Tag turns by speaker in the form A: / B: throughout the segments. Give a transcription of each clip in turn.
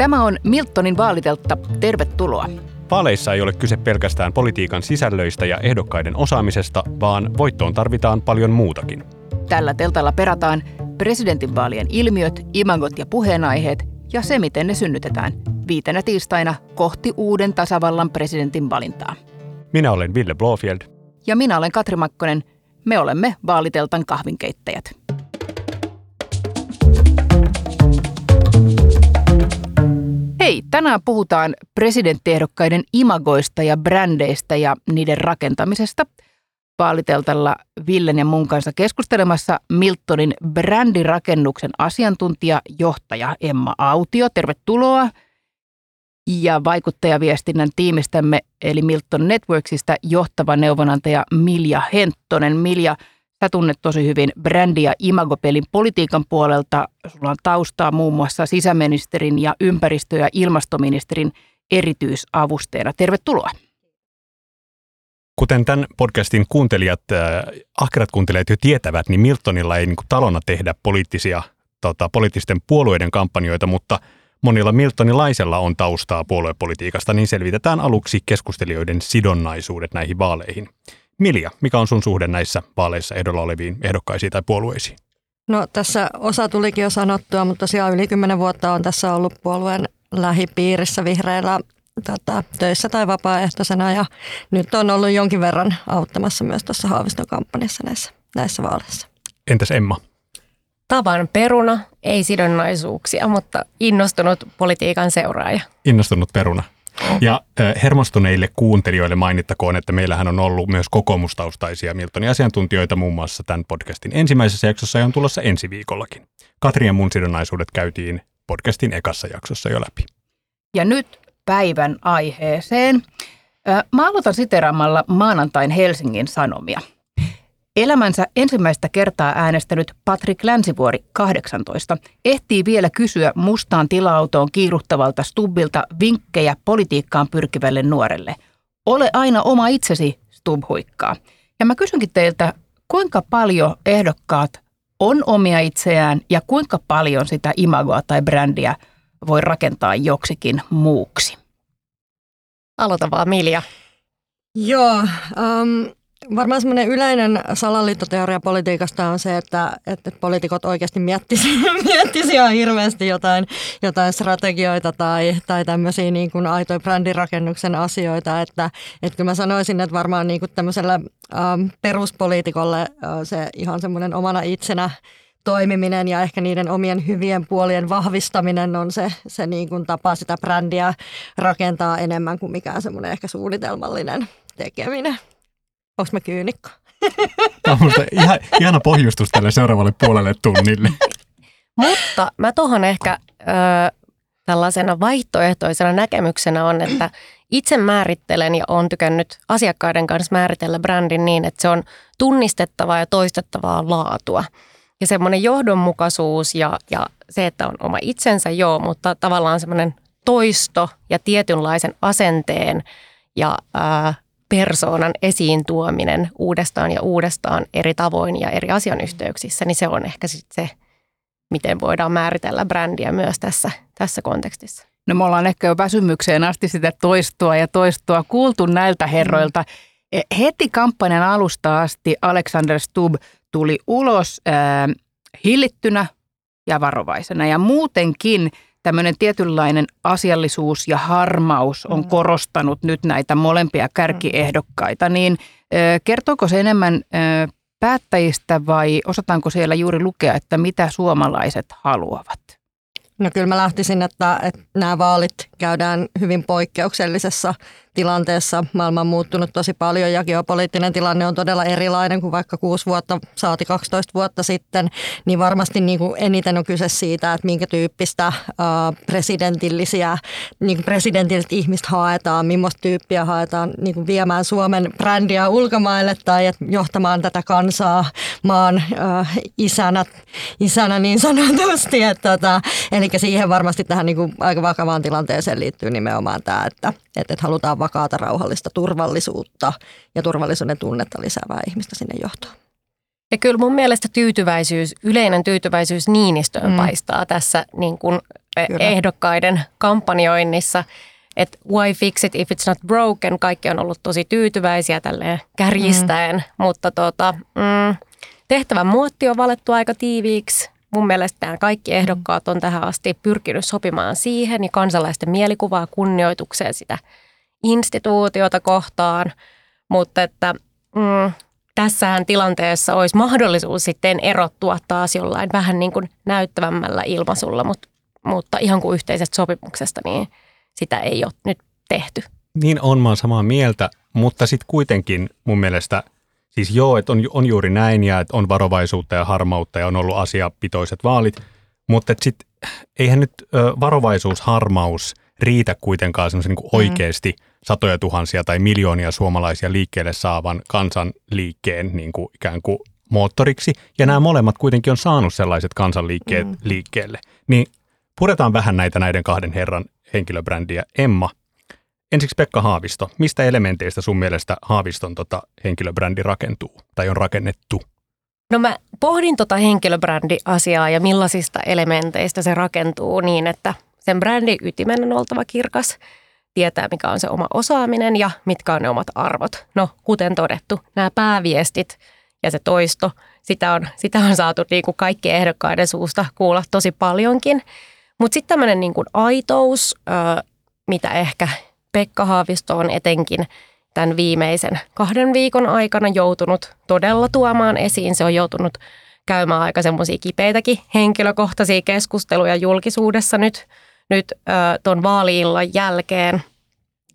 A: Tämä on Miltonin vaaliteltta. Tervetuloa.
B: Vaaleissa ei ole kyse pelkästään politiikan sisällöistä ja ehdokkaiden osaamisesta, vaan voittoon tarvitaan paljon muutakin.
A: Tällä teltalla perataan presidentinvaalien ilmiöt, imagot ja puheenaiheet ja se, miten ne synnytetään viitenä tiistaina kohti uuden tasavallan presidentin valintaa.
B: Minä olen Ville Blofield.
A: Ja minä olen Katri Makkonen. Me olemme vaaliteltan kahvinkeittäjät. Hei, tänään puhutaan presidenttiehdokkaiden imagoista ja brändeistä ja niiden rakentamisesta. Vaaliteltalla Villen ja mun kanssa keskustelemassa Miltonin brändirakennuksen asiantuntija, johtaja Emma Autio. Tervetuloa. Ja vaikuttajaviestinnän tiimistämme eli Milton Networksista johtava neuvonantaja Milja Henttonen. Milja, Sä tunnet tosi hyvin brändi- ja imagopelin politiikan puolelta. Sulla on taustaa muun muassa sisäministerin ja ympäristö- ja ilmastoministerin erityisavustajana. Tervetuloa.
B: Kuten tämän podcastin kuuntelijat, äh, ahkerat kuuntelijat jo tietävät, niin Miltonilla ei niin kuin talona tehdä poliittisia, tota, poliittisten puolueiden kampanjoita, mutta monilla Miltonilaisella on taustaa puoluepolitiikasta, niin selvitetään aluksi keskustelijoiden sidonnaisuudet näihin vaaleihin. Milja, mikä on sun suhde näissä vaaleissa ehdolla oleviin ehdokkaisiin tai puolueisiin?
C: No tässä osa tulikin jo sanottua, mutta tosiaan yli kymmenen vuotta on tässä ollut puolueen lähipiirissä vihreillä tota, töissä tai vapaaehtoisena ja nyt on ollut jonkin verran auttamassa myös tuossa Haaviston kampanjassa näissä, näissä vaaleissa.
B: Entäs Emma?
D: Tavan peruna, ei sidonnaisuuksia, mutta innostunut politiikan seuraaja.
B: Innostunut peruna. Ja hermostuneille kuuntelijoille mainittakoon, että meillähän on ollut myös kokoomustaustaisia Miltonin asiantuntijoita muun muassa tämän podcastin ensimmäisessä jaksossa ja on tulossa ensi viikollakin. Katri ja mun sidonnaisuudet käytiin podcastin ekassa jaksossa jo läpi.
A: Ja nyt päivän aiheeseen. Mä aloitan siteraamalla maanantain Helsingin Sanomia. Elämänsä ensimmäistä kertaa äänestänyt Patrick Länsivuori 18 ehtii vielä kysyä mustaan tila-autoon kiiruhtavalta Stubbilta vinkkejä politiikkaan pyrkivälle nuorelle. Ole aina oma itsesi, Stub huikkaa. Ja mä kysynkin teiltä, kuinka paljon ehdokkaat on omia itseään ja kuinka paljon sitä imagoa tai brändiä voi rakentaa joksikin muuksi?
D: Aloita vaan Milja.
C: Joo, um, Varmaan semmoinen yleinen salaliittoteoria politiikasta on se, että, että poliitikot oikeasti miettisivät miettisi ihan hirveästi jotain, jotain strategioita tai, tai tämmöisiä niin kuin aitoja brändirakennuksen asioita. Että, että kyllä mä sanoisin, että varmaan niin kuin tämmöiselle ähm, peruspoliitikolle äh, se ihan semmoinen omana itsenä toimiminen ja ehkä niiden omien hyvien puolien vahvistaminen on se, se niin kuin tapa sitä brändiä rakentaa enemmän kuin mikään semmoinen ehkä suunnitelmallinen tekeminen. Onko mä kyynikko?
B: Tämä on ihan, ihana pohjustus tälle seuraavalle puolelle tunnille.
D: Mutta mä tuohon ehkä ö, tällaisena vaihtoehtoisena näkemyksenä on, että itse määrittelen ja olen tykännyt asiakkaiden kanssa määritellä brändin niin, että se on tunnistettavaa ja toistettavaa laatua. Ja semmoinen johdonmukaisuus ja, ja se, että on oma itsensä joo, mutta tavallaan semmoinen toisto ja tietynlaisen asenteen ja ää, persoonan esiin tuominen uudestaan ja uudestaan eri tavoin ja eri asianyhteyksissä, niin se on ehkä sit se, miten voidaan määritellä brändiä myös tässä, tässä kontekstissa.
A: No me ollaan ehkä jo väsymykseen asti sitä toistua ja toistua kuultu näiltä herroilta. Mm. Heti kampanjan alusta asti Alexander Stubb tuli ulos äh, hillittynä ja varovaisena ja muutenkin – tämmöinen tietynlainen asiallisuus ja harmaus on mm. korostanut nyt näitä molempia kärkiehdokkaita, niin kertooko se enemmän päättäjistä vai osataanko siellä juuri lukea, että mitä suomalaiset haluavat?
C: No kyllä mä lähtisin, että, että nämä vaalit käydään hyvin poikkeuksellisessa tilanteessa. Maailma on muuttunut tosi paljon ja geopoliittinen tilanne on todella erilainen kuin vaikka 6 vuotta, saati 12 vuotta sitten. Niin varmasti niin kuin eniten on kyse siitä, että minkä tyyppistä presidentillisiä, niin kuin presidentilliset ihmistä haetaan, millaista tyyppiä haetaan niin kuin viemään Suomen brändiä ulkomaille tai että johtamaan tätä kansaa maan äh, isänä, isänä niin sanotusti. Että, tota, eli siihen varmasti tähän niin kuin aika vakavaan tilanteeseen liittyy nimenomaan tämä, että, että, että halutaan vakaata, rauhallista turvallisuutta ja turvallisuuden tunnetta lisäävää ihmistä sinne johtoon.
D: Ja kyllä mun mielestä tyytyväisyys, yleinen tyytyväisyys Niinistöön mm. paistaa tässä niin kuin
C: Kyllä.
D: ehdokkaiden kampanjoinnissa, että why fix it if it's not broken, kaikki on ollut tosi tyytyväisiä tälleen kärjistäen, mm. mutta tota, mm, tehtävän muotti on valettu aika tiiviiksi. Mun mielestä nämä kaikki ehdokkaat on tähän asti pyrkinyt sopimaan siihen ja kansalaisten mielikuvaa kunnioitukseen sitä instituutiota kohtaan, mutta että mm, tässähän tilanteessa olisi mahdollisuus sitten erottua taas jollain vähän niin kuin näyttävämmällä ilmaisulla, mutta, mutta ihan kuin yhteisestä sopimuksesta, niin sitä ei ole nyt tehty.
B: Niin on, mä oon samaa mieltä, mutta sitten kuitenkin mun mielestä, siis joo, että on, on juuri näin ja että on varovaisuutta ja harmautta ja on ollut asiapitoiset vaalit, mutta sitten eihän nyt ö, varovaisuus, harmaus riitä kuitenkaan semmoisen niin oikeasti satoja tuhansia tai miljoonia suomalaisia liikkeelle saavan kansanliikkeen niin kuin ikään kuin moottoriksi. Ja nämä molemmat kuitenkin on saanut sellaiset kansanliikkeet mm. liikkeelle. Niin puretaan vähän näitä näiden kahden herran henkilöbrändiä. Emma, ensiksi Pekka Haavisto. Mistä elementeistä sun mielestä Haaviston tota henkilöbrändi rakentuu tai on rakennettu?
D: No mä pohdin tota henkilöbrändiasiaa ja millaisista elementeistä se rakentuu niin, että sen brändin ytimen on oltava kirkas, tietää mikä on se oma osaaminen ja mitkä on ne omat arvot. No, kuten todettu, nämä pääviestit ja se toisto, sitä on, sitä on saatu niin kuin kaikkien ehdokkaiden suusta kuulla tosi paljonkin. Mutta sitten tämmöinen niin aitous, mitä ehkä Pekka Haavisto on etenkin tämän viimeisen kahden viikon aikana joutunut todella tuomaan esiin. Se on joutunut käymään aika semmoisia kipeitäkin henkilökohtaisia keskusteluja julkisuudessa nyt, nyt tuon vaaliillan jälkeen.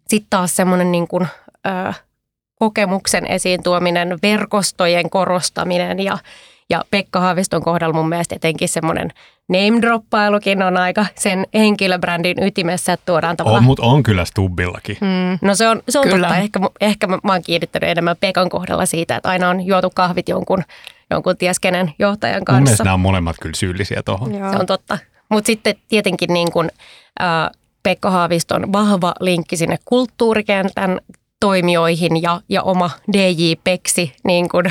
D: Sitten taas semmoinen niin kuin, ö, kokemuksen esiin tuominen, verkostojen korostaminen ja, ja Pekka Haaviston kohdalla mun mielestä etenkin semmoinen name-droppailukin on aika sen henkilöbrändin ytimessä, että tuodaan tavallaan...
B: On, mutta on kyllä Stubbillakin.
D: Mm. No se on, se on totta. Ehkä, ehkä mä, mä oon kiinnittänyt enemmän Pekan kohdalla siitä, että aina on juotu kahvit jonkun, jonkun tieskenen johtajan kanssa.
B: Mun nämä on molemmat kyllä syyllisiä tuohon.
D: Se on totta. Mutta sitten tietenkin niin kun, äh, Pekka Haaviston vahva linkki sinne kulttuurikentän toimijoihin ja, ja oma DJ Peksi niin kun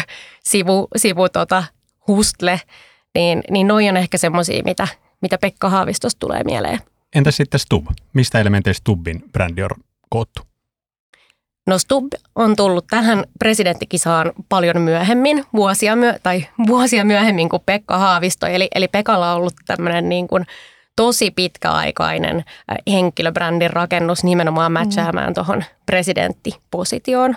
D: sivu, sivu tota, hustle – niin, niin noi on ehkä semmoisia, mitä, mitä Pekka Haavistosta tulee mieleen.
B: Entä sitten Stub? Mistä elementeistä Stubin brändi on koottu?
D: No Stub on tullut tähän presidenttikisaan paljon myöhemmin, vuosia, myö- tai vuosia myöhemmin kuin Pekka Haavisto. Eli, eli Pekalla on ollut tämmöinen niin kuin tosi pitkäaikainen äh, henkilöbrändin rakennus nimenomaan matchaamaan mm. tuohon presidenttipositioon.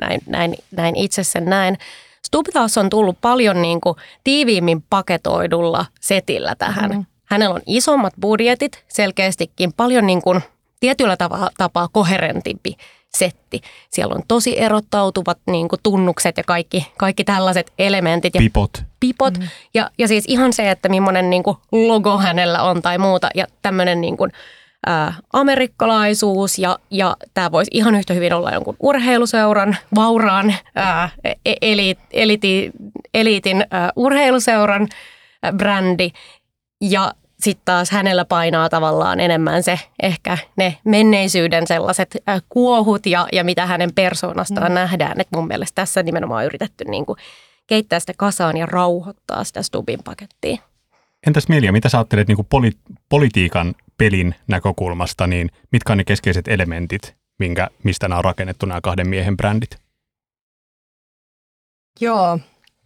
D: Näin, näin, näin itse sen näin. Stubb taas on tullut paljon niin kuin tiiviimmin paketoidulla setillä tähän. Mm. Hänellä on isommat budjetit, selkeästikin paljon niin kuin tietyllä tapaa, tapaa koherentimpi setti. Siellä on tosi erottautuvat niin kuin tunnukset ja kaikki, kaikki tällaiset elementit. Ja
B: pipot.
D: Pipot. Mm. Ja, ja siis ihan se, että millainen niin kuin logo hänellä on tai muuta. Ja tämmöinen niin kuin, ä, amerikkalaisuus ja, ja tämä voisi ihan yhtä hyvin olla jonkun urheiluseuran, vauraan ä, e, elit, eliti, eliitin ä, urheiluseuran ä, brändi ja sitten taas hänellä painaa tavallaan enemmän se ehkä ne menneisyyden sellaiset kuohut ja, ja mitä hänen persoonastaan mm. nähdään. Et mun mielestä tässä nimenomaan on yritetty niin kuin keittää sitä kasaan ja rauhoittaa sitä Stubin pakettia.
B: Entäs Milja, mitä sä ajattelet niin kuin poli- politiikan pelin näkökulmasta, niin mitkä on ne keskeiset elementit, minkä, mistä nämä on rakennettu nämä kahden miehen brändit?
C: Joo,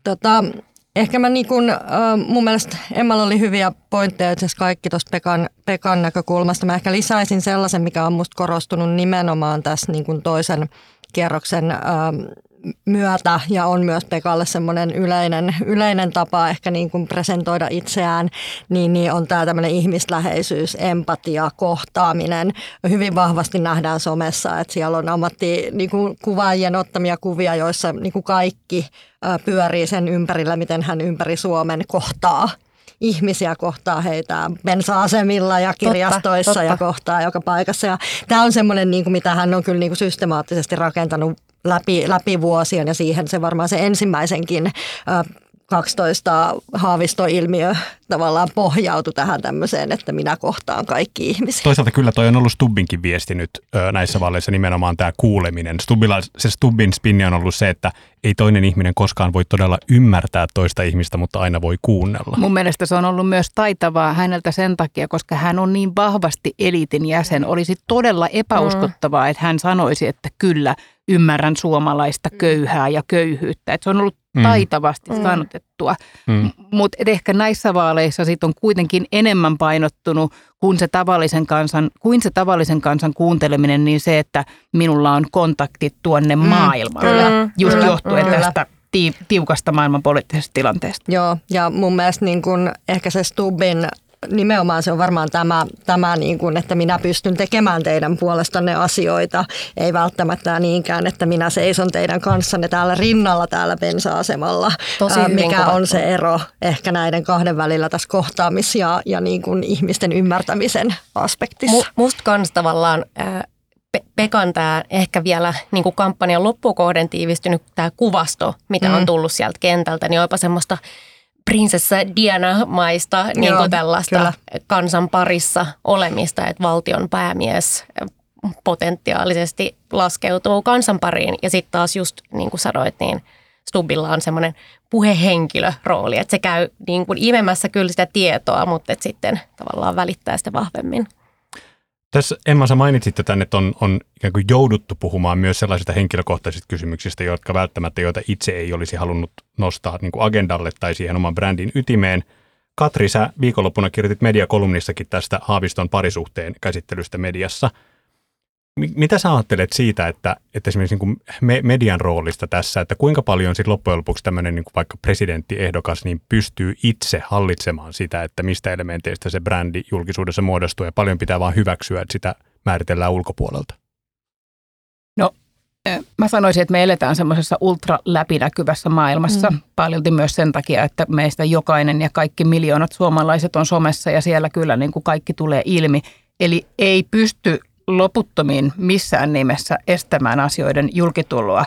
C: tota, ehkä mä niin kun, äh, mun mielestä Emmalla oli hyviä pointteja itse kaikki tuosta Pekan, Pekan näkökulmasta. Mä ehkä lisäisin sellaisen, mikä on musta korostunut nimenomaan tässä niin kun toisen kierroksen äh, myötä ja on myös Pekalle semmoinen yleinen, yleinen tapa ehkä niin kuin presentoida itseään, niin, niin on tämä tämmöinen ihmisläheisyys, empatia, kohtaaminen. Hyvin vahvasti nähdään somessa, että siellä on ammatti niin kuin kuvaajien ottamia kuvia, joissa niin kuin kaikki pyörii sen ympärillä, miten hän ympäri Suomen kohtaa ihmisiä kohtaa heitä bensa-asemilla ja kirjastoissa totta, totta. ja kohtaa joka paikassa. Ja tämä on semmoinen, niin kuin, mitä hän on kyllä niin kuin systemaattisesti rakentanut läpi, läpi vuosien ja siihen se varmaan se ensimmäisenkin 12 haavistoilmiö tavallaan pohjautui tähän tämmöiseen, että minä kohtaan kaikki ihmisiä.
B: Toisaalta kyllä toi on ollut Stubbinkin viesti nyt ö, näissä vaaleissa nimenomaan tämä kuuleminen. Stubbilla, se Stubbin spinni on ollut se, että ei toinen ihminen koskaan voi todella ymmärtää toista ihmistä, mutta aina voi kuunnella.
A: Mun mielestä se on ollut myös taitavaa häneltä sen takia, koska hän on niin vahvasti elitin jäsen. Olisi todella epäuskottavaa, että hän sanoisi, että kyllä ymmärrän suomalaista köyhää ja köyhyyttä. Että se on ollut
B: Mm.
A: taitavasti mm. sanotettua.
B: Mm.
A: Mutta ehkä näissä vaaleissa sit on kuitenkin enemmän painottunut kuin se, tavallisen kansan, kuin se tavallisen kansan kuunteleminen, niin se, että minulla on kontaktit tuonne mm. maailmalle.
C: Kyllä,
A: Just
C: kyllä,
A: johtuen
C: kyllä.
A: tästä ti- tiukasta maailmanpoliittisesta tilanteesta.
C: Joo, ja mun mielestä niin kun ehkä se Stubbin nimenomaan se on varmaan tämä, tämä niin kuin, että minä pystyn tekemään teidän puolestanne asioita. Ei välttämättä niinkään, että minä seison teidän kanssanne täällä rinnalla täällä bensa-asemalla.
D: Tosi hyvin
C: Mikä
D: kuvattu.
C: on se ero ehkä näiden kahden välillä tässä kohtaamis- ja, ja niin kuin ihmisten ymmärtämisen aspektissa.
D: Mu, musta kans tavallaan Pe- Pekan tämä ehkä vielä niin kuin kampanjan loppukohden tiivistynyt tämä kuvasto, mitä
C: Mm.
D: on tullut sieltä kentältä, niin jopa semmoista prinsessa Diana-maista niin
C: Joo,
D: tällaista
C: kyllä.
D: kansan parissa olemista, että valtion päämies potentiaalisesti laskeutuu kansan pariin. Ja sitten taas just niin kuin sanoit, niin Stubbilla on semmoinen puhehenkilörooli, että se käy niin kuin imemässä kyllä sitä tietoa, mutta et sitten tavallaan välittää sitä vahvemmin.
B: Tässä Emma, sä mainitsit tänne, että on, on ikään kuin jouduttu puhumaan myös sellaisista henkilökohtaisista kysymyksistä, jotka välttämättä, joita itse ei olisi halunnut nostaa niin kuin agendalle tai siihen oman brändin ytimeen. Katri, sä viikonloppuna kirjoitit mediakolumnissakin tästä Haaviston parisuhteen käsittelystä mediassa. Mi- Mitä sä ajattelet siitä, että, että esimerkiksi niin kuin me, median roolista tässä, että kuinka paljon sitten loppujen lopuksi tämmöinen niin kuin vaikka presidenttiehdokas niin pystyy itse hallitsemaan sitä, että mistä elementeistä se brändi julkisuudessa muodostuu ja paljon pitää vaan hyväksyä, että sitä määritellään ulkopuolelta?
A: Mä sanoisin, että me eletään semmoisessa ultraläpinäkyvässä maailmassa mm. paljolti myös sen takia, että meistä jokainen ja kaikki miljoonat suomalaiset on somessa ja siellä kyllä niin kuin kaikki tulee ilmi. Eli ei pysty loputtomiin missään nimessä estämään asioiden julkituloa.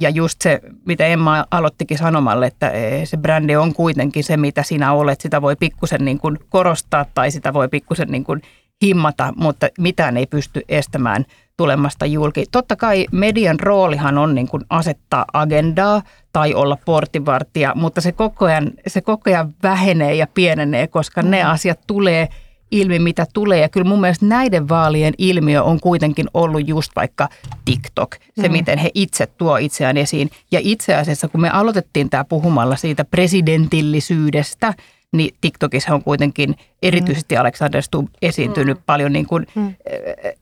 A: Ja just se, mitä Emma aloittikin sanomalle, että se brändi on kuitenkin se, mitä sinä olet. Sitä voi pikkusen niin kuin korostaa tai sitä voi pikkusen niin kuin himmata, mutta mitään ei pysty estämään tulemasta julki. Totta kai median roolihan on niin kuin asettaa agendaa tai olla portinvartija, mutta se koko, ajan, se koko ajan vähenee ja pienenee, koska ne asiat tulee ilmi, mitä tulee. Ja kyllä mun mielestä näiden vaalien ilmiö on kuitenkin ollut just vaikka TikTok, se mm. miten he itse tuo itseään esiin. Ja itse asiassa, kun me aloitettiin tämä puhumalla siitä presidentillisyydestä, niin TikTokissa on kuitenkin erityisesti Alexander Stubb esiintynyt mm. paljon niin kuin mm.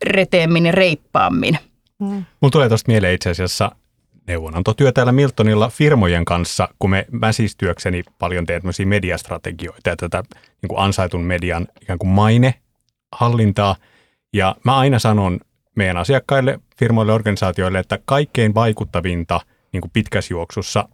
A: reteemmin ja reippaammin.
B: Mulla tulee tuosta mieleen itse asiassa neuvonantotyö täällä Miltonilla firmojen kanssa, kun me, mä siis työkseni paljon teen tämmöisiä mediastrategioita ja tätä niin kuin ansaitun median ikään kuin mainehallintaa. Ja mä aina sanon meidän asiakkaille, firmoille, organisaatioille, että kaikkein vaikuttavinta niin kuin pitkässä juoksussa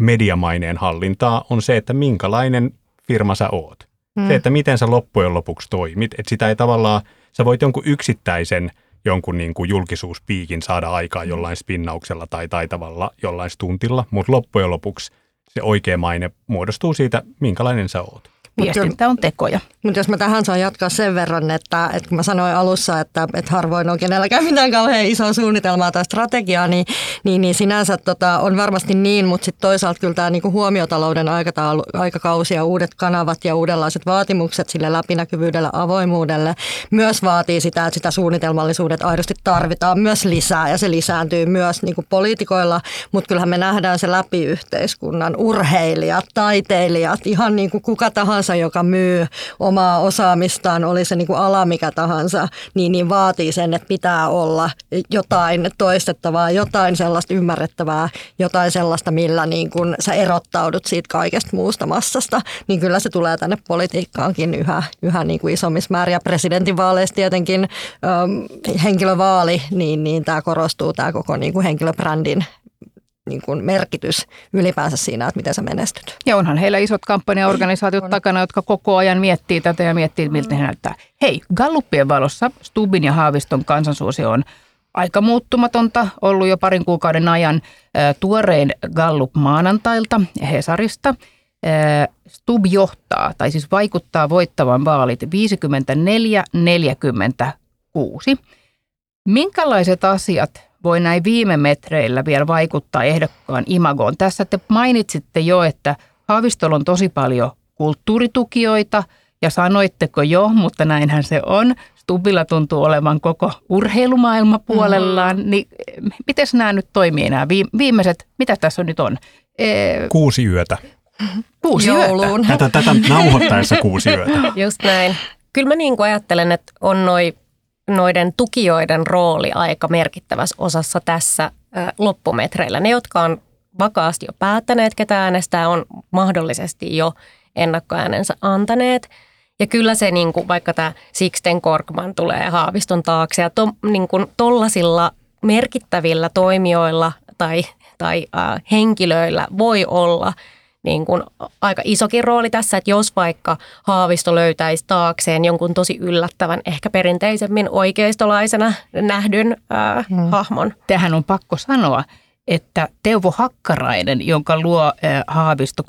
B: mediamaineen hallintaa on se, että minkälainen firma sä oot. Mm. Se, että miten sä loppujen lopuksi toimit. Että sitä ei tavallaan, sä voit jonkun yksittäisen jonkun niin kuin julkisuuspiikin saada aikaan jollain spinnauksella tai taitavalla jollain stuntilla, mutta loppujen lopuksi se oikea maine muodostuu siitä, minkälainen sä oot.
A: Viestintä on tekoja.
C: Mutta jos mä tähän saan jatkaa sen verran, että, että kun mä sanoin alussa, että, että harvoin on kenelläkään mitään kauhean isoa suunnitelmaa tai strategiaa, niin, niin, niin sinänsä tota, on varmasti niin, mutta sitten toisaalta kyllä tämä niinku huomiotalouden aikataulu, aikakausi ja uudet kanavat ja uudenlaiset vaatimukset sille läpinäkyvyydelle, avoimuudelle myös vaatii sitä, että sitä suunnitelmallisuudet aidosti tarvitaan myös lisää ja se lisääntyy myös niinku poliitikoilla, mutta kyllähän me nähdään se läpi yhteiskunnan, urheilijat, taiteilijat, ihan niin kuin kuka tahansa, joka myy omaa osaamistaan, oli se niin kuin ala mikä tahansa, niin, niin vaatii sen, että pitää olla jotain toistettavaa, jotain sellaista ymmärrettävää, jotain sellaista, millä niin kuin sä erottaudut siitä kaikesta muusta massasta, niin kyllä se tulee tänne politiikkaankin yhä, yhä niin kuin isommissa määrin. Ja presidentinvaaleissa tietenkin ähm, henkilövaali, niin, niin tämä korostuu tämä koko niin kuin henkilöbrändin niin kuin merkitys ylipäänsä siinä, että miten sä menestyt.
A: Ja onhan heillä isot kampanjaorganisaatiot takana, jotka koko ajan miettii tätä ja miettii, miltä he näyttää. Hei, Galluppien valossa Stubbin ja Haaviston kansansuosio on aika muuttumatonta ollut jo parin kuukauden ajan. Tuorein Gallup maanantailta Hesarista. Stub johtaa, tai siis vaikuttaa voittavan vaalit 54-46. Minkälaiset asiat voi näin viime metreillä vielä vaikuttaa ehdokkaan imagoon? Tässä te mainitsitte jo, että Haavistolla on tosi paljon kulttuuritukijoita ja sanoitteko jo, mutta näinhän se on. Stubilla tuntuu olevan koko urheilumaailma puolellaan. Mm. Niin miten nämä nyt toimii nämä viimeiset, mitä tässä on nyt on?
B: Ee, kuusi yötä.
A: Kuusi Jouluun.
B: Yötä. Tätä, tätä nauhoittaessa kuusi yötä.
D: Just näin. Kyllä mä niin kuin ajattelen, että on noin noiden tukijoiden rooli aika merkittävässä osassa tässä loppumetreillä. Ne, jotka on vakaasti jo päättäneet, ketä äänestää, on mahdollisesti jo ennakkoäänensä antaneet. Ja kyllä se, niin kuin, vaikka tämä Sixten Korkman tulee Haaviston taakse ja to, niin kuin, tollasilla merkittävillä toimijoilla tai, tai äh, henkilöillä voi olla – niin kuin aika isokin rooli tässä, että jos vaikka Haavisto löytäisi taakseen jonkun tosi yllättävän, ehkä perinteisemmin oikeistolaisena nähdyn äh, hmm. hahmon.
A: Tähän on pakko sanoa, että Teuvo Hakkarainen, jonka luo Haavisto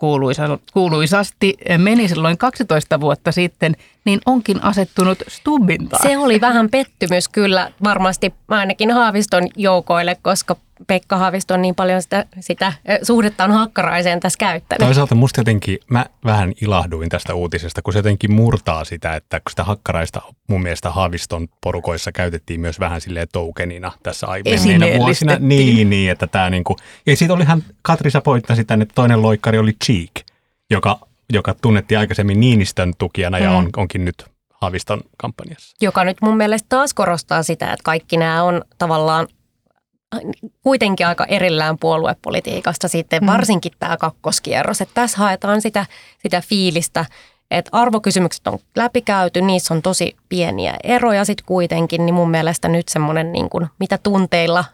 A: kuuluisasti meni silloin 12 vuotta sitten, niin onkin asettunut Stubbin
D: Se oli vähän pettymys kyllä varmasti ainakin Haaviston joukoille, koska Pekka Haavisto on niin paljon sitä, sitä suhdettaan hakkaraiseen tässä käyttänyt.
B: Toisaalta musta jotenkin, mä vähän ilahduin tästä uutisesta, kun se jotenkin murtaa sitä, että kun sitä hakkaraista mun mielestä Haaviston porukoissa käytettiin myös vähän silleen toukenina tässä aiemmina vuosina. Niin, niin, että tämä niinku, ja siitä olihan, Katrisa poittasi tänne, että toinen loikkari oli Cheek, joka, joka tunnettiin aikaisemmin Niinistön tukijana ja mm. on, onkin nyt Haaviston kampanjassa.
D: Joka nyt mun mielestä taas korostaa sitä, että kaikki nämä on tavallaan kuitenkin aika erillään puoluepolitiikasta sitten, mm. varsinkin tämä kakkoskierros. Että tässä haetaan sitä, sitä fiilistä, että arvokysymykset on läpikäyty, niissä on tosi pieniä eroja sitten kuitenkin, niin mun mielestä nyt semmoinen, niin kuin, mitä tunteilla,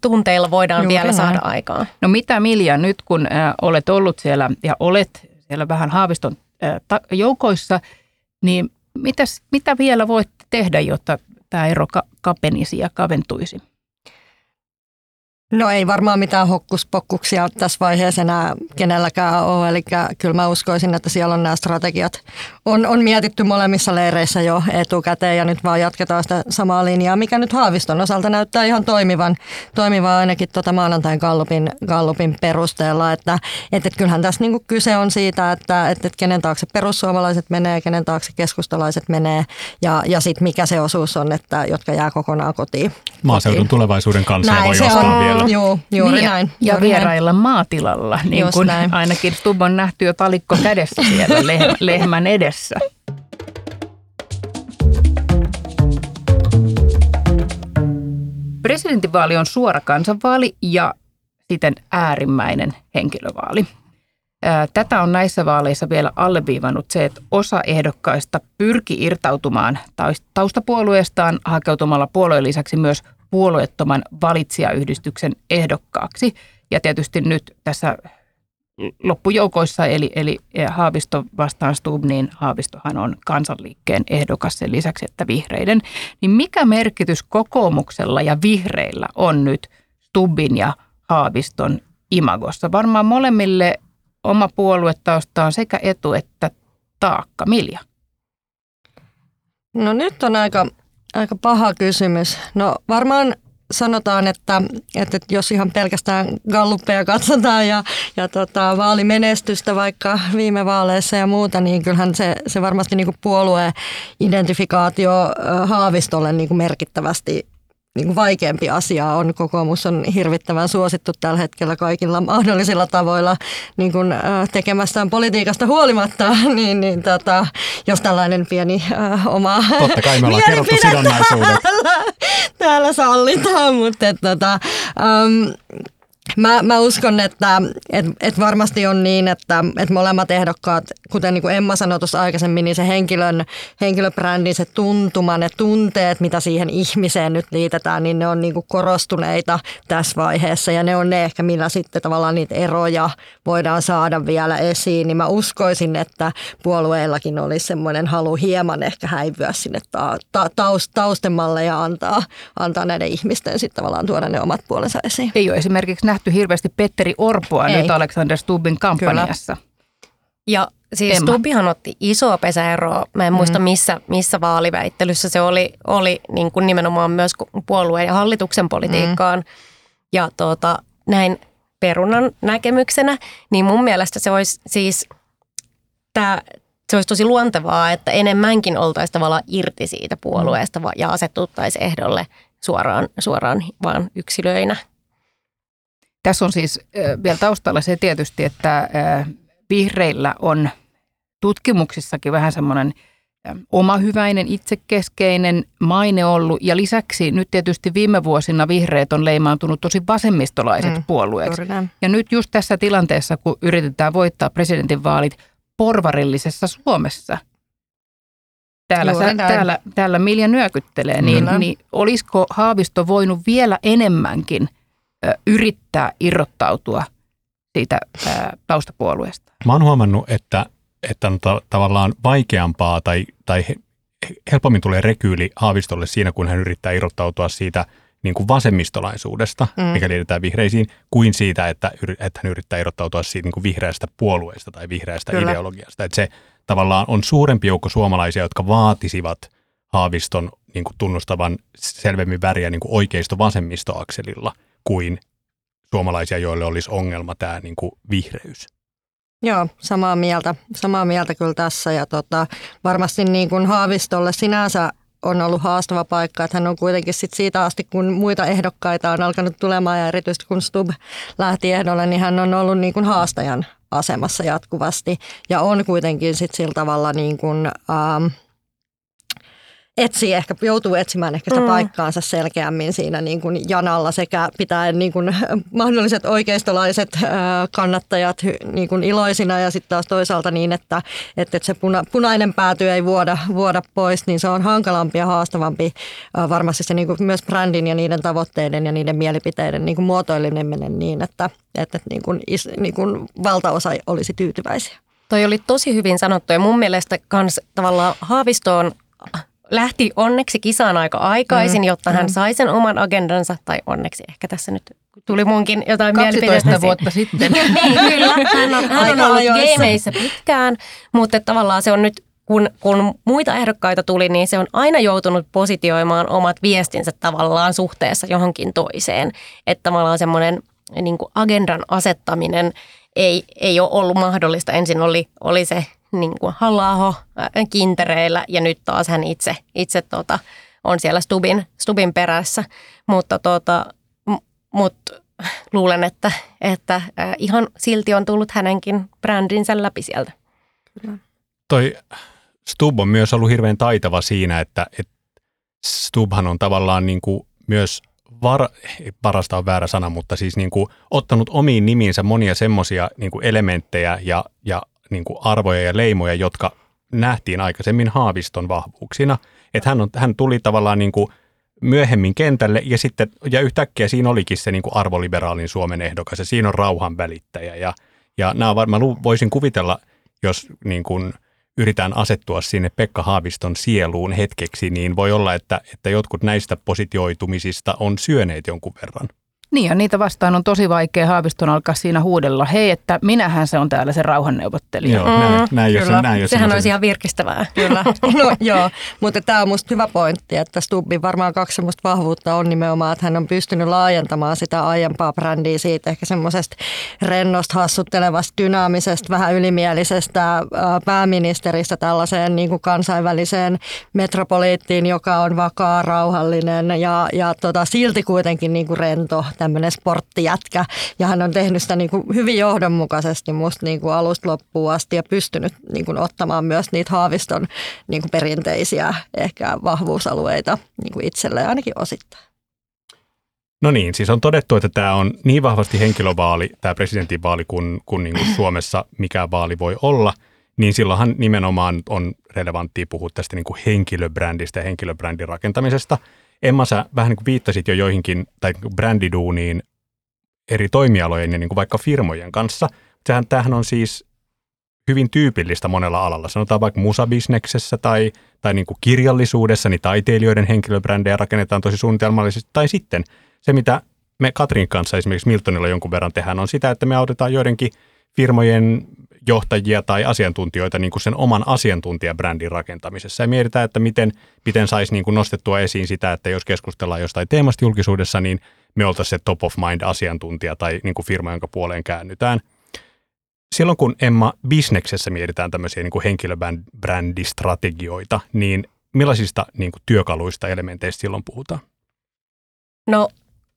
D: tunteilla voidaan Juuri vielä näin. saada aikaan.
A: No mitä Milja, nyt kun äh, olet ollut siellä ja olet siellä vähän Haaviston äh, ta- joukoissa, niin mitäs, mitä vielä voit tehdä, jotta tämä ero ka- kapenisi ja kaventuisi?
C: No ei varmaan mitään hokkuspokkuksia tässä vaiheessa enää kenelläkään ole. Eli kyllä mä uskoisin, että siellä on nämä strategiat. On, on mietitty molemmissa leireissä jo etukäteen ja nyt vaan jatketaan sitä samaa linjaa, mikä nyt Haaviston osalta näyttää ihan toimivan, toimivan ainakin tuota maanantain Gallupin, Gallupin perusteella. Että, että, kyllähän tässä niinku kyse on siitä, että, että, kenen taakse perussuomalaiset menee, kenen taakse keskustalaiset menee ja, ja sitten mikä se osuus on, että jotka jää kokonaan kotiin.
B: Maaseudun kotiin. tulevaisuuden kanssa Näin, voi ostaa vielä
C: Joo, Joo, juuri niin, näin.
A: Ja juuri vierailla näin. maatilalla, niin kuin näin. ainakin Stub on nähty jo talikko kädessä siellä lehmän edessä. Presidentinvaali on suora kansanvaali ja siten äärimmäinen henkilövaali. Tätä on näissä vaaleissa vielä alleviivannut se, että osa ehdokkaista pyrki irtautumaan taustapuolueestaan hakeutumalla puolueen lisäksi myös puolueettoman valitsijayhdistyksen ehdokkaaksi. Ja tietysti nyt tässä loppujoukoissa, eli, eli Haavisto vastaan Stub, niin Haavistohan on kansanliikkeen ehdokas sen lisäksi, että vihreiden. Niin mikä merkitys kokoomuksella ja vihreillä on nyt Stubin ja Haaviston imagossa? Varmaan molemmille oma puoluetausta on sekä etu että taakka. Milja?
C: No nyt on aika Aika paha kysymys. No varmaan sanotaan, että, että jos ihan pelkästään galluppeja katsotaan ja, ja tota, vaalimenestystä vaikka viime vaaleissa ja muuta, niin kyllähän se, se varmasti niin puolueen identifikaatio Haavistolle niin merkittävästi niin kuin vaikeampi asia on. Kokoomus on hirvittävän suosittu tällä hetkellä kaikilla mahdollisilla tavoilla niin kuin, äh, tekemästään politiikasta huolimatta, niin, niin tota, jos tällainen pieni äh, oma
B: Totta kai me ollaan kerrottu sidonnaisuudet.
C: Täällä, täällä sallitaan, mutta et, tota, ähm, Mä, mä uskon, että et, et varmasti on niin, että et molemmat ehdokkaat kuten niin kuin Emma sanoi tuossa aikaisemmin, niin se henkilön, henkilöbrändin, se tuntuma, ne tunteet, mitä siihen ihmiseen nyt liitetään, niin ne on niin kuin korostuneita tässä vaiheessa ja ne on ne ehkä, millä sitten tavallaan niitä eroja voidaan saada vielä esiin. Niin mä uskoisin, että puolueillakin olisi semmoinen halu hieman ehkä häivyä sinne ta- ta- taust- taustemmalle ja antaa, antaa näiden ihmisten sitten tavallaan tuoda ne omat puolensa esiin.
A: Ei ole esimerkiksi nähty hirveästi Petteri Orpoa Ei. nyt Alexander Stubbin kampanjassa. Kyllä.
D: Ja siis Emma. Stubbihan otti isoa pesäeroa. Mä en mm. muista missä, missä vaaliväittelyssä se oli, oli niin kuin nimenomaan myös puolueen ja hallituksen politiikkaan. Mm. Ja tuota, näin perunan näkemyksenä, niin mun mielestä se olisi siis, tää, se olisi tosi luontevaa, että enemmänkin oltaisiin tavallaan irti siitä puolueesta mm. ja asettuttaisiin ehdolle suoraan, suoraan vaan yksilöinä.
A: Tässä on siis vielä taustalla se tietysti, että vihreillä on tutkimuksissakin vähän semmoinen omahyväinen, itsekeskeinen maine ollut. Ja lisäksi nyt tietysti viime vuosina vihreät on leimaantunut tosi vasemmistolaiset mm, puolueeksi. Ja nyt just tässä tilanteessa, kun yritetään voittaa presidentinvaalit porvarillisessa Suomessa, täällä, sä, täällä, täällä Milja nyökyttelee, niin, niin olisiko Haavisto voinut vielä enemmänkin yrittää irrottautua siitä taustapuolueesta?
B: Mä oon huomannut, että, että on ta- tavallaan vaikeampaa tai, tai helpommin tulee rekyyli Haavistolle siinä, kun hän yrittää irrottautua siitä niin kuin vasemmistolaisuudesta, mm. mikä liitetään vihreisiin, kuin siitä, että, että hän yrittää irrottautua siitä niin kuin vihreästä puolueesta tai vihreästä Kyllä. ideologiasta. Että se tavallaan on suurempi joukko suomalaisia, jotka vaatisivat Haaviston niin kuin tunnustavan selvemmin väriä niin kuin oikeisto-vasemmistoakselilla kuin suomalaisia, joille olisi ongelma tämä niin kuin vihreys.
C: Joo, samaa mieltä, samaa mieltä kyllä tässä ja tota, varmasti niin kuin Haavistolle sinänsä on ollut haastava paikka, että hän on kuitenkin sit siitä asti, kun muita ehdokkaita on alkanut tulemaan ja erityisesti kun Stub lähti ehdolle, niin hän on ollut niin kuin haastajan asemassa jatkuvasti ja on kuitenkin sit sillä tavalla niin kuin, ähm, etsii ehkä, joutuu etsimään ehkä sitä mm. paikkaansa selkeämmin siinä niin kuin janalla sekä pitää niin kuin mahdolliset oikeistolaiset kannattajat niin kuin iloisina ja sitten taas toisaalta niin, että, että se puna, punainen pääty ei vuoda, vuoda pois, niin se on hankalampi ja haastavampi varmasti se niin kuin myös brändin ja niiden tavoitteiden ja niiden mielipiteiden niin kuin muotoileminen niin, että, että niin kuin, niin kuin valtaosa olisi tyytyväisiä.
D: Toi oli tosi hyvin sanottu ja mun mielestä kans tavallaan Haavistoon lähti onneksi kisaan aika aikaisin, mm. jotta hän mm. sai sen oman agendansa, tai onneksi ehkä tässä nyt tuli munkin jotain
A: 12 vuotta sitten.
D: niin, kyllä. Hän on, hän on ollut gameissä pitkään, mutta tavallaan se on nyt kun, kun muita ehdokkaita tuli, niin se on aina joutunut positioimaan omat viestinsä tavallaan suhteessa johonkin toiseen. Että tavallaan semmoinen niin agendan asettaminen ei, ei ole ollut mahdollista. Ensin oli, oli se niin kuin halla kintereillä ja nyt taas hän itse, itse tota, on siellä Stubin, Stubin perässä. Mutta tota, mut luulen, että, että ihan silti on tullut hänenkin brändinsä läpi sieltä.
B: Kyllä. Toi Stub on myös ollut hirveän taitava siinä, että, että Stubhan on tavallaan niin kuin myös var, parasta on väärä sana, mutta siis niin kuin ottanut omiin nimiinsä monia semmoisia niin elementtejä ja, ja niin kuin arvoja ja leimoja, jotka nähtiin aikaisemmin Haaviston vahvuuksina. Että hän, on, hän tuli tavallaan niin kuin myöhemmin kentälle ja sitten ja yhtäkkiä siinä olikin se niin kuin arvoliberaalin Suomen ehdokas ja siinä on rauhan välittäjä. Ja, ja nämä varmaan voisin kuvitella, jos niin kuin yritän asettua sinne Pekka Haaviston sieluun hetkeksi, niin voi olla, että, että jotkut näistä positioitumisista on syöneet jonkun verran.
A: Niin ja niitä vastaan on tosi vaikea Haaviston alkaa siinä huudella, hei, että minähän se on täällä se rauhanneuvottelija.
B: Joo, näin, mm, näin, jos,
D: näin, jos Sehän olisi ihan virkistävää.
C: Kyllä, no, joo, mutta tämä on musta hyvä pointti, että Stubbin varmaan kaksi semmoista vahvuutta on nimenomaan, että hän on pystynyt laajentamaan sitä aiempaa brändiä siitä ehkä semmoisesta rennosta, hassuttelevasta, dynaamisesta, vähän ylimielisestä pääministeristä tällaiseen niin kuin kansainväliseen metropoliittiin, joka on vakaa, rauhallinen ja, ja tota, silti kuitenkin niin kuin rento tämmöinen sporttijätkä ja hän on tehnyt sitä niin kuin hyvin johdonmukaisesti musta niin kuin alusta loppuun asti ja pystynyt niin kuin ottamaan myös niitä Haaviston niin kuin perinteisiä ehkä vahvuusalueita niin kuin itselleen ainakin osittain.
B: No niin, siis on todettu, että tämä on niin vahvasti henkilövaali, tämä presidentinvaali, kun, kun niin kuin Suomessa mikään vaali voi olla. niin silloinhan nimenomaan on relevanttia puhua tästä niin kuin henkilöbrändistä ja henkilöbrändin rakentamisesta. Emma, sä vähän niin kuin viittasit jo joihinkin tai brändiduuniin eri toimialojen ja niin kuin vaikka firmojen kanssa. Sehän, tämähän on siis hyvin tyypillistä monella alalla. Sanotaan vaikka musabisneksessä tai, tai niin kuin kirjallisuudessa, niin taiteilijoiden henkilöbrändejä rakennetaan tosi suunnitelmallisesti. Tai sitten se, mitä me Katrin kanssa esimerkiksi Miltonilla jonkun verran tehdään, on sitä, että me autetaan joidenkin firmojen johtajia tai asiantuntijoita niin kuin sen oman asiantuntijabrändin rakentamisessa. Ja mietitään, että miten, miten saisi niin nostettua esiin sitä, että jos keskustellaan jostain teemasta julkisuudessa, niin me oltaisiin se top of mind asiantuntija tai niin kuin firma, jonka puoleen käännytään. Silloin kun Emma bisneksessä mietitään tämmöisiä niin henkilöbrändistrategioita, niin millaisista niin kuin työkaluista elementeistä silloin puhutaan?
D: No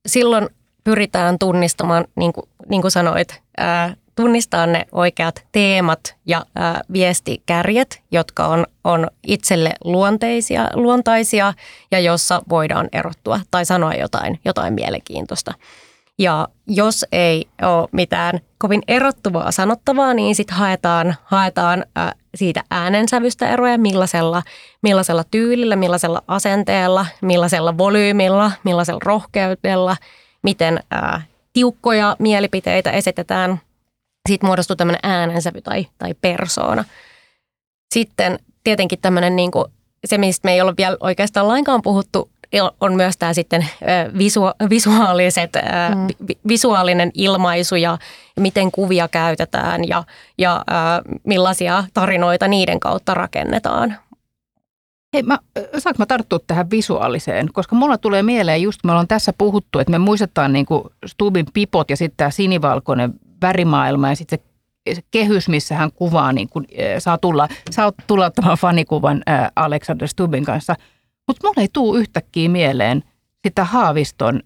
D: silloin pyritään tunnistamaan, niin kuin, niin kuin sanoit, ää, tunnistaa ne oikeat teemat ja ää, viestikärjet, jotka on, on itselle luonteisia, luontaisia ja jossa voidaan erottua tai sanoa jotain, jotain mielenkiintoista. Ja jos ei ole mitään kovin erottuvaa sanottavaa, niin sitten haetaan, haetaan ää, siitä äänensävystä eroja, millaisella, millaisella tyylillä, millaisella asenteella, millaisella volyymilla, millaisella rohkeudella, miten ää, tiukkoja mielipiteitä esitetään. Siitä muodostuu tämmöinen äänensävy tai, tai persoona. Sitten tietenkin tämmöinen, niin kuin, se mistä me ei ole vielä oikeastaan lainkaan puhuttu, on myös tämä sitten visua, visuaaliset, mm. visuaalinen ilmaisu ja miten kuvia käytetään ja, ja millaisia tarinoita niiden kautta rakennetaan.
A: Hei, mä, saanko mä tarttua tähän visuaaliseen? Koska mulla tulee mieleen, just me ollaan tässä puhuttu, että me muistetaan niin kuin Stubin pipot ja sitten tämä sinivalkoinen värimaailma ja sitten se kehys, missä hän kuvaa, niin kuin, saa, tulla, saa tulla ottamaan fanikuvan Alexander Stubin kanssa – mutta mulle ei tule yhtäkkiä mieleen sitä Haaviston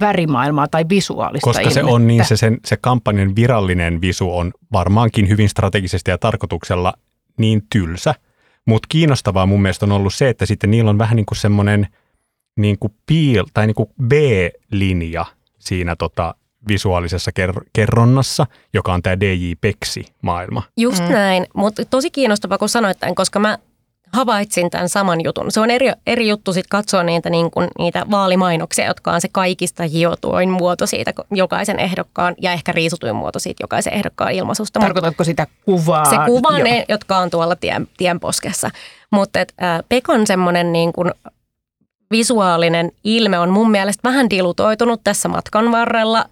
A: värimaailmaa tai visuaalista
B: Koska
A: ilmettä.
B: se on niin, se, sen, se kampanjan virallinen visu on varmaankin hyvin strategisesti ja tarkoituksella niin tylsä. Mutta kiinnostavaa mun mielestä on ollut se, että sitten niillä on vähän niin kuin semmoinen niin kuin piil, tai niin kuin B-linja siinä tota, visuaalisessa ker- kerronnassa, joka on tämä DJ Peksi-maailma.
D: Just mm. näin, mutta tosi kiinnostavaa kun sanoit tämän, koska mä havaitsin tämän saman jutun. Se on eri, eri juttu sitten katsoa niitä, niin kuin, niitä vaalimainoksia, jotka on se kaikista hiotuin muoto siitä jokaisen ehdokkaan ja ehkä riisutuin muoto siitä jokaisen ehdokkaan ilmaisusta.
A: Tarkoitatko sitä kuvaa?
D: Se kuva ne, jotka on tuolla tien, tienposkessa. Mutta äh, Pekon semmoinen niin kuin visuaalinen ilme on mun mielestä vähän dilutoitunut tässä matkan varrella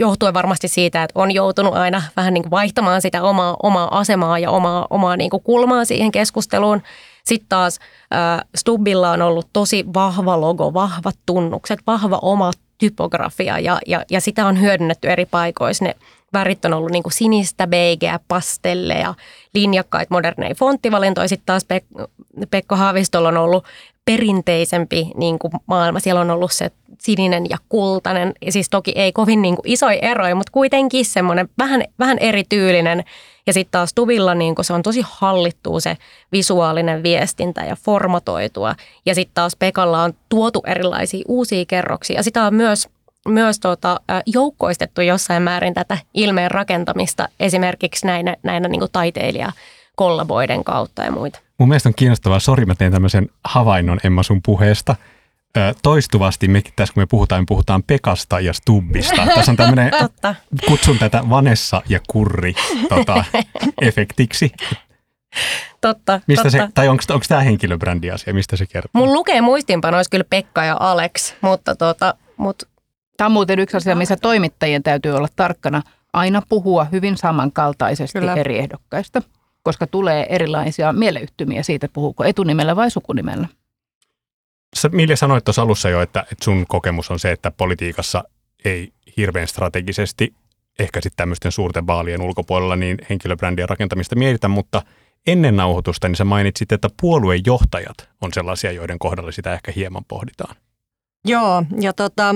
D: johtuen varmasti siitä, että on joutunut aina vähän niin kuin vaihtamaan sitä omaa, omaa asemaa ja omaa, omaa niin kuin kulmaa siihen keskusteluun. Sitten taas äh, Stubbilla on ollut tosi vahva logo, vahvat tunnukset, vahva oma typografia ja, ja, ja sitä on hyödynnetty eri paikoissa. Ne värit on ollut niin kuin sinistä, beigeä, pastelleja, linjakkaita moderneja fonttivalintoja. Sitten taas Pek- Pekko Haavistolla on ollut perinteisempi niin kuin maailma. Siellä on ollut se sininen ja kultainen, siis toki ei kovin niin kuin isoja eroja, mutta kuitenkin semmoinen vähän, vähän erityylinen. Ja sitten taas Tuvilla niin kuin se on tosi hallittua se visuaalinen viestintä ja formatoitua. Ja sitten taas Pekalla on tuotu erilaisia uusia kerroksia. Ja sitä on myös myös tuota, joukkoistettu jossain määrin tätä ilmeen rakentamista esimerkiksi näinä, näinä niin kuin taiteilija kollaboiden kautta ja muita.
B: Mun mielestä on kiinnostavaa, sori mä teen tämmöisen havainnon Emma sun puheesta. Toistuvasti me tässä kun me puhutaan, me puhutaan Pekasta ja Stubbista. Tässä on tämmöinen, kutsun tätä Vanessa ja Kurri tota, efektiksi.
D: Totta,
B: Mistä
D: totta.
B: Se, tai onko, onko tämä henkilöbrändiasia, mistä se kertoo?
D: Mun lukee muistiinpanoissa kyllä Pekka ja Alex, mutta tota, mut
A: Tämä on muuten yksi asia, missä toimittajien täytyy olla tarkkana. Aina puhua hyvin samankaltaisesti Kyllä. eri ehdokkaista, koska tulee erilaisia mieleyhtymiä siitä, puhuuko etunimellä vai sukunimellä.
B: Sä Milja sanoit tuossa alussa jo, että, että sun kokemus on se, että politiikassa ei hirveän strategisesti, ehkä sitten tämmöisten suurten vaalien ulkopuolella, niin henkilöbrändien rakentamista mietitä, mutta ennen nauhoitusta niin sä mainitsit, että puoluejohtajat on sellaisia, joiden kohdalla sitä ehkä hieman pohditaan.
C: Joo, ja tota,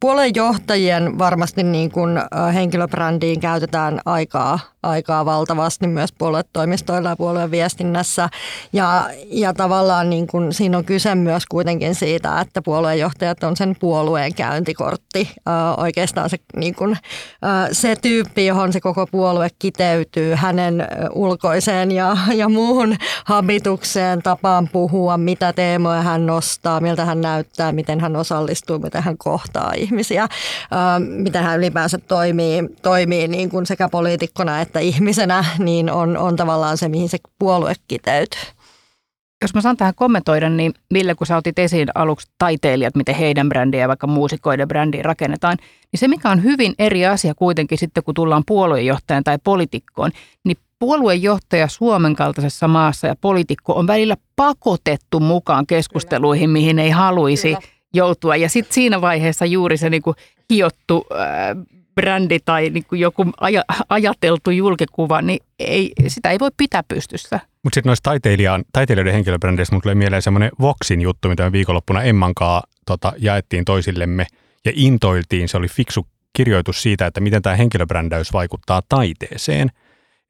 C: puoluejohtajien varmasti niin kuin henkilöbrändiin käytetään aikaa, aikaa valtavasti myös puoluetoimistoilla ja puolueen viestinnässä. Ja, ja tavallaan niin kuin siinä on kyse myös kuitenkin siitä, että puoluejohtajat on sen puolueen käyntikortti. Oikeastaan se, niin kuin, se tyyppi, johon se koko puolue kiteytyy, hänen ulkoiseen ja, ja muuhun habitukseen, tapaan puhua, mitä teemoja hän nostaa, miltä hän näyttää, miten hän osallistuu, miten hän kohtaa ihmisiä, miten hän ylipäänsä toimii, toimii niin kuin sekä poliitikkona että ihmisenä, niin on, on tavallaan se, mihin se puolue kiteytyy.
A: Jos mä saan tähän kommentoida, niin Ville, kun sä otit esiin aluksi taiteilijat, miten heidän brändiä ja vaikka muusikoiden brändiä rakennetaan, niin se mikä on hyvin eri asia kuitenkin sitten, kun tullaan puoluejohtajan tai poliitikkoon, niin puoluejohtaja Suomen kaltaisessa maassa ja poliitikko on välillä pakotettu mukaan keskusteluihin, mihin ei haluaisi Kyllä. Joutua. Ja sitten siinä vaiheessa juuri se niin kuin hiottu äh, brändi tai niin kuin joku aja, ajateltu julkikuva, niin ei, sitä ei voi pitää pystyssä.
B: Mutta sitten noista taiteilijoiden henkilöbrändeistä mun tulee mieleen semmoinen Voxin juttu, mitä me viikonloppuna Emmankaa tota, jaettiin toisillemme ja intoiltiin. Se oli fiksu kirjoitus siitä, että miten tämä henkilöbrändäys vaikuttaa taiteeseen –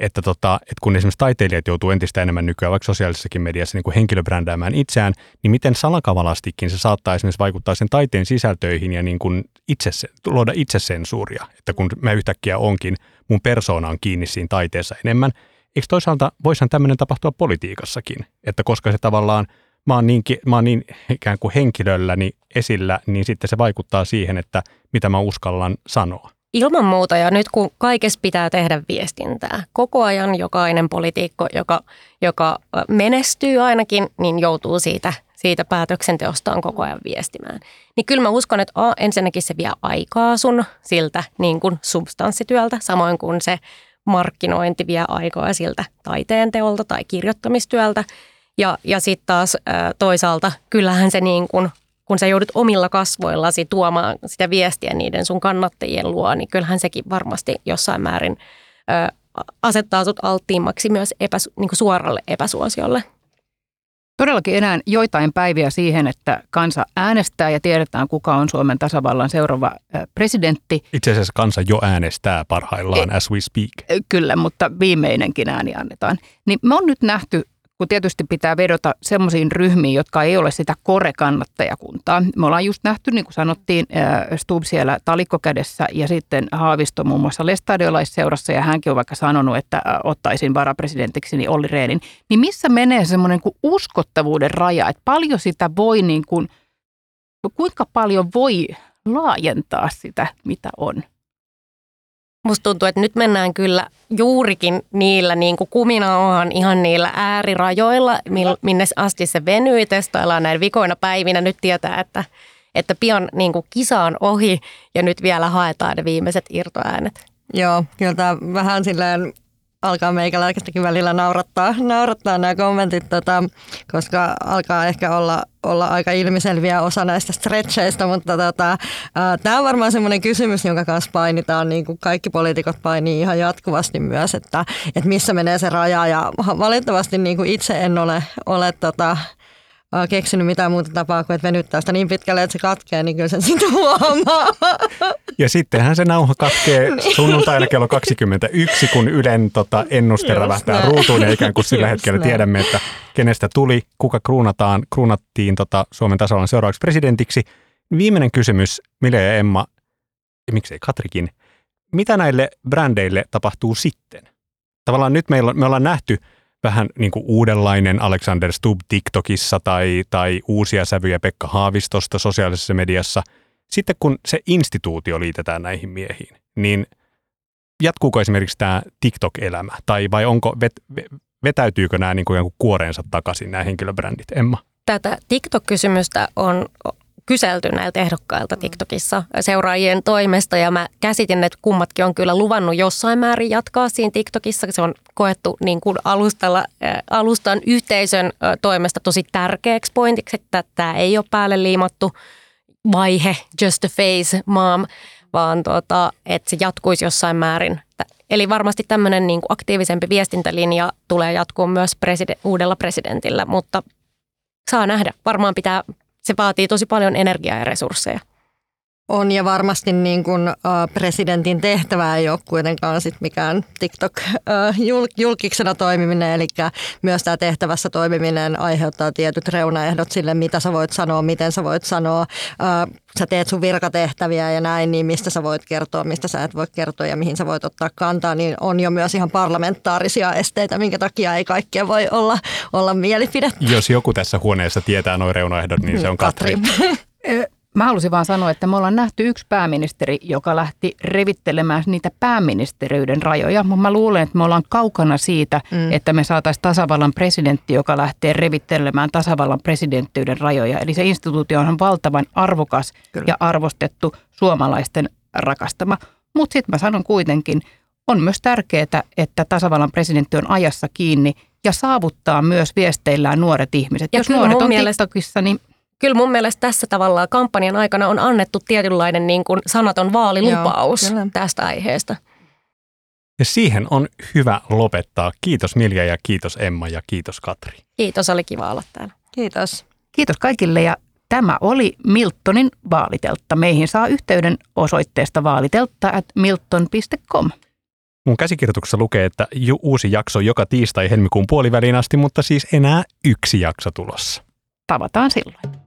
B: että, tota, että kun esimerkiksi taiteilijat joutuu entistä enemmän nykyään vaikka sosiaalisessakin mediassa niin kuin henkilöbrändäämään itseään, niin miten salakavalastikin se saattaa esimerkiksi vaikuttaa sen taiteen sisältöihin ja niin kuin itse, luoda itsesensuuria, että kun mä yhtäkkiä onkin, mun persoona on kiinni siinä taiteessa enemmän. Eikö toisaalta voisihan tämmöinen tapahtua politiikassakin, että koska se tavallaan mä oon niin, mä oon niin ikään kuin henkilölläni esillä, niin sitten se vaikuttaa siihen, että mitä mä uskallan sanoa.
D: Ilman muuta ja nyt kun kaikessa pitää tehdä viestintää, koko ajan jokainen poliitikko, joka, joka menestyy ainakin, niin joutuu siitä, siitä päätöksenteostaan koko ajan viestimään. Niin kyllä mä uskon, että a, ensinnäkin se vie aikaa sun siltä niin kuin substanssityöltä, samoin kuin se markkinointi vie aikaa siltä taiteen teolta tai kirjoittamistyöltä. Ja, ja sitten taas toisaalta kyllähän se niin kuin kun sä joudut omilla kasvoillasi tuomaan sitä viestiä niiden sun kannattajien luo, niin kyllähän sekin varmasti jossain määrin ö, asettaa sut alttiimmaksi myös epäs, niin kuin suoralle epäsuosiolle.
A: Todellakin enää joitain päiviä siihen, että kansa äänestää ja tiedetään, kuka on Suomen tasavallan seuraava presidentti.
B: Itse asiassa kansa jo äänestää parhaillaan, e- as we speak.
A: Kyllä, mutta viimeinenkin ääni annetaan. Niin me on nyt nähty kun tietysti pitää vedota semmoisiin ryhmiin, jotka ei ole sitä kore-kannattajakuntaa. Me ollaan just nähty, niin kuin sanottiin, Stub siellä talikkokädessä ja sitten Haavisto muun muassa lestadiolaisseurassa ja hänkin on vaikka sanonut, että ottaisin varapresidentiksi niin Olli Rehnin. Niin missä menee semmoinen kuin uskottavuuden raja, että paljon sitä voi niin kuin, kuinka paljon voi laajentaa sitä, mitä on?
D: Musta tuntuu, että nyt mennään kyllä juurikin niillä niin kuin kuminauhan ihan niillä äärirajoilla, minne asti se venyy. Testaillaan näin vikoina päivinä. Nyt tietää, että, että pian niin kuin kisa on ohi ja nyt vielä haetaan ne viimeiset irtoäänet.
C: Joo, kyllä tämä vähän silleen alkaa meikäläistäkin välillä naurattaa, naurattaa nämä kommentit, tota, koska alkaa ehkä olla, olla aika ilmiselviä osa näistä stretcheistä, mutta tota, tämä on varmaan semmoinen kysymys, jonka kanssa painitaan, niin kuin kaikki poliitikot painii ihan jatkuvasti myös, että, että missä menee se raja ja valitettavasti niin kuin itse en ole, ole tota, keksinyt mitään muuta tapaa kuin, että venyttää sitä niin pitkälle, että se katkee, niin kyllä sen sitten huomaa.
B: Ja sittenhän se nauha katkee niin. sunnuntaina kello 21, kun Ylen tota, ennuste rävähtää ruutuun ja ikään kuin sillä Just hetkellä näin. tiedämme, että kenestä tuli, kuka kruunataan, kruunattiin tota, Suomen tasavallan seuraavaksi presidentiksi. Viimeinen kysymys, Mille ja Emma, ja miksei Katrikin, mitä näille brändeille tapahtuu sitten? Tavallaan nyt meillä, me ollaan nähty – vähän niin kuin uudenlainen Alexander Stubb TikTokissa tai, tai uusia sävyjä Pekka Haavistosta sosiaalisessa mediassa. Sitten kun se instituutio liitetään näihin miehiin, niin jatkuuko esimerkiksi tämä TikTok-elämä tai vai onko, vet, vetäytyykö nämä niin kuin kuoreensa takaisin nämä henkilöbrändit, Emma?
D: Tätä TikTok-kysymystä on kyselty näiltä ehdokkailta TikTokissa seuraajien toimesta ja mä käsitin, että kummatkin on kyllä luvannut jossain määrin jatkaa siinä TikTokissa. Se on koettu niin kuin alustalla, alustan yhteisön toimesta tosi tärkeäksi pointiksi, että tämä ei ole päälle liimattu vaihe, just a face, mom, vaan tota, että se jatkuisi jossain määrin. Eli varmasti tämmöinen niin kuin aktiivisempi viestintälinja tulee jatkuun myös preside- uudella presidentillä, mutta saa nähdä. Varmaan pitää se vaatii tosi paljon energiaa ja resursseja.
C: On ja varmasti niin kuin, äh, presidentin tehtävä ei ole kuitenkaan sit mikään TikTok-julkiksena äh, toimiminen, eli myös tämä tehtävässä toimiminen aiheuttaa tietyt reunaehdot sille, mitä sä voit sanoa, miten sä voit sanoa. Äh, sä teet sun virkatehtäviä ja näin, niin mistä sä voit kertoa, mistä sä et voi kertoa ja mihin sä voit ottaa kantaa, niin on jo myös ihan parlamentaarisia esteitä, minkä takia ei kaikkea voi olla, olla mielipidettä.
B: Jos joku tässä huoneessa tietää noin reunaehdot, niin se on Katri. Katri.
A: Mä halusin vaan sanoa, että me ollaan nähty yksi pääministeri, joka lähti revittelemään niitä pääministeriyden rajoja. Mutta mä luulen, että me ollaan kaukana siitä, mm. että me saataisiin tasavallan presidentti, joka lähtee revittelemään tasavallan presidenttiyden rajoja. Eli se instituutio on valtavan arvokas Kyllä. ja arvostettu suomalaisten rakastama. Mutta sitten mä sanon kuitenkin, on myös tärkeää, että tasavallan presidentti on ajassa kiinni ja saavuttaa myös viesteillään nuoret ihmiset. Ja Jos nuoret on mielestä... TikTokissa, niin
D: kyllä mun mielestä tässä tavallaan kampanjan aikana on annettu tietynlainen niin kuin sanaton vaalilupaus Joo, tästä aiheesta.
B: Ja siihen on hyvä lopettaa. Kiitos Milja ja kiitos Emma ja kiitos Katri.
D: Kiitos, oli kiva olla täällä.
C: Kiitos.
A: Kiitos kaikille ja tämä oli Miltonin vaaliteltta. Meihin saa yhteyden osoitteesta vaaliteltta at milton.com.
B: Mun käsikirjoituksessa lukee, että uusi jakso joka tiistai helmikuun puoliväliin asti, mutta siis enää yksi jakso tulossa.
A: Tavataan silloin.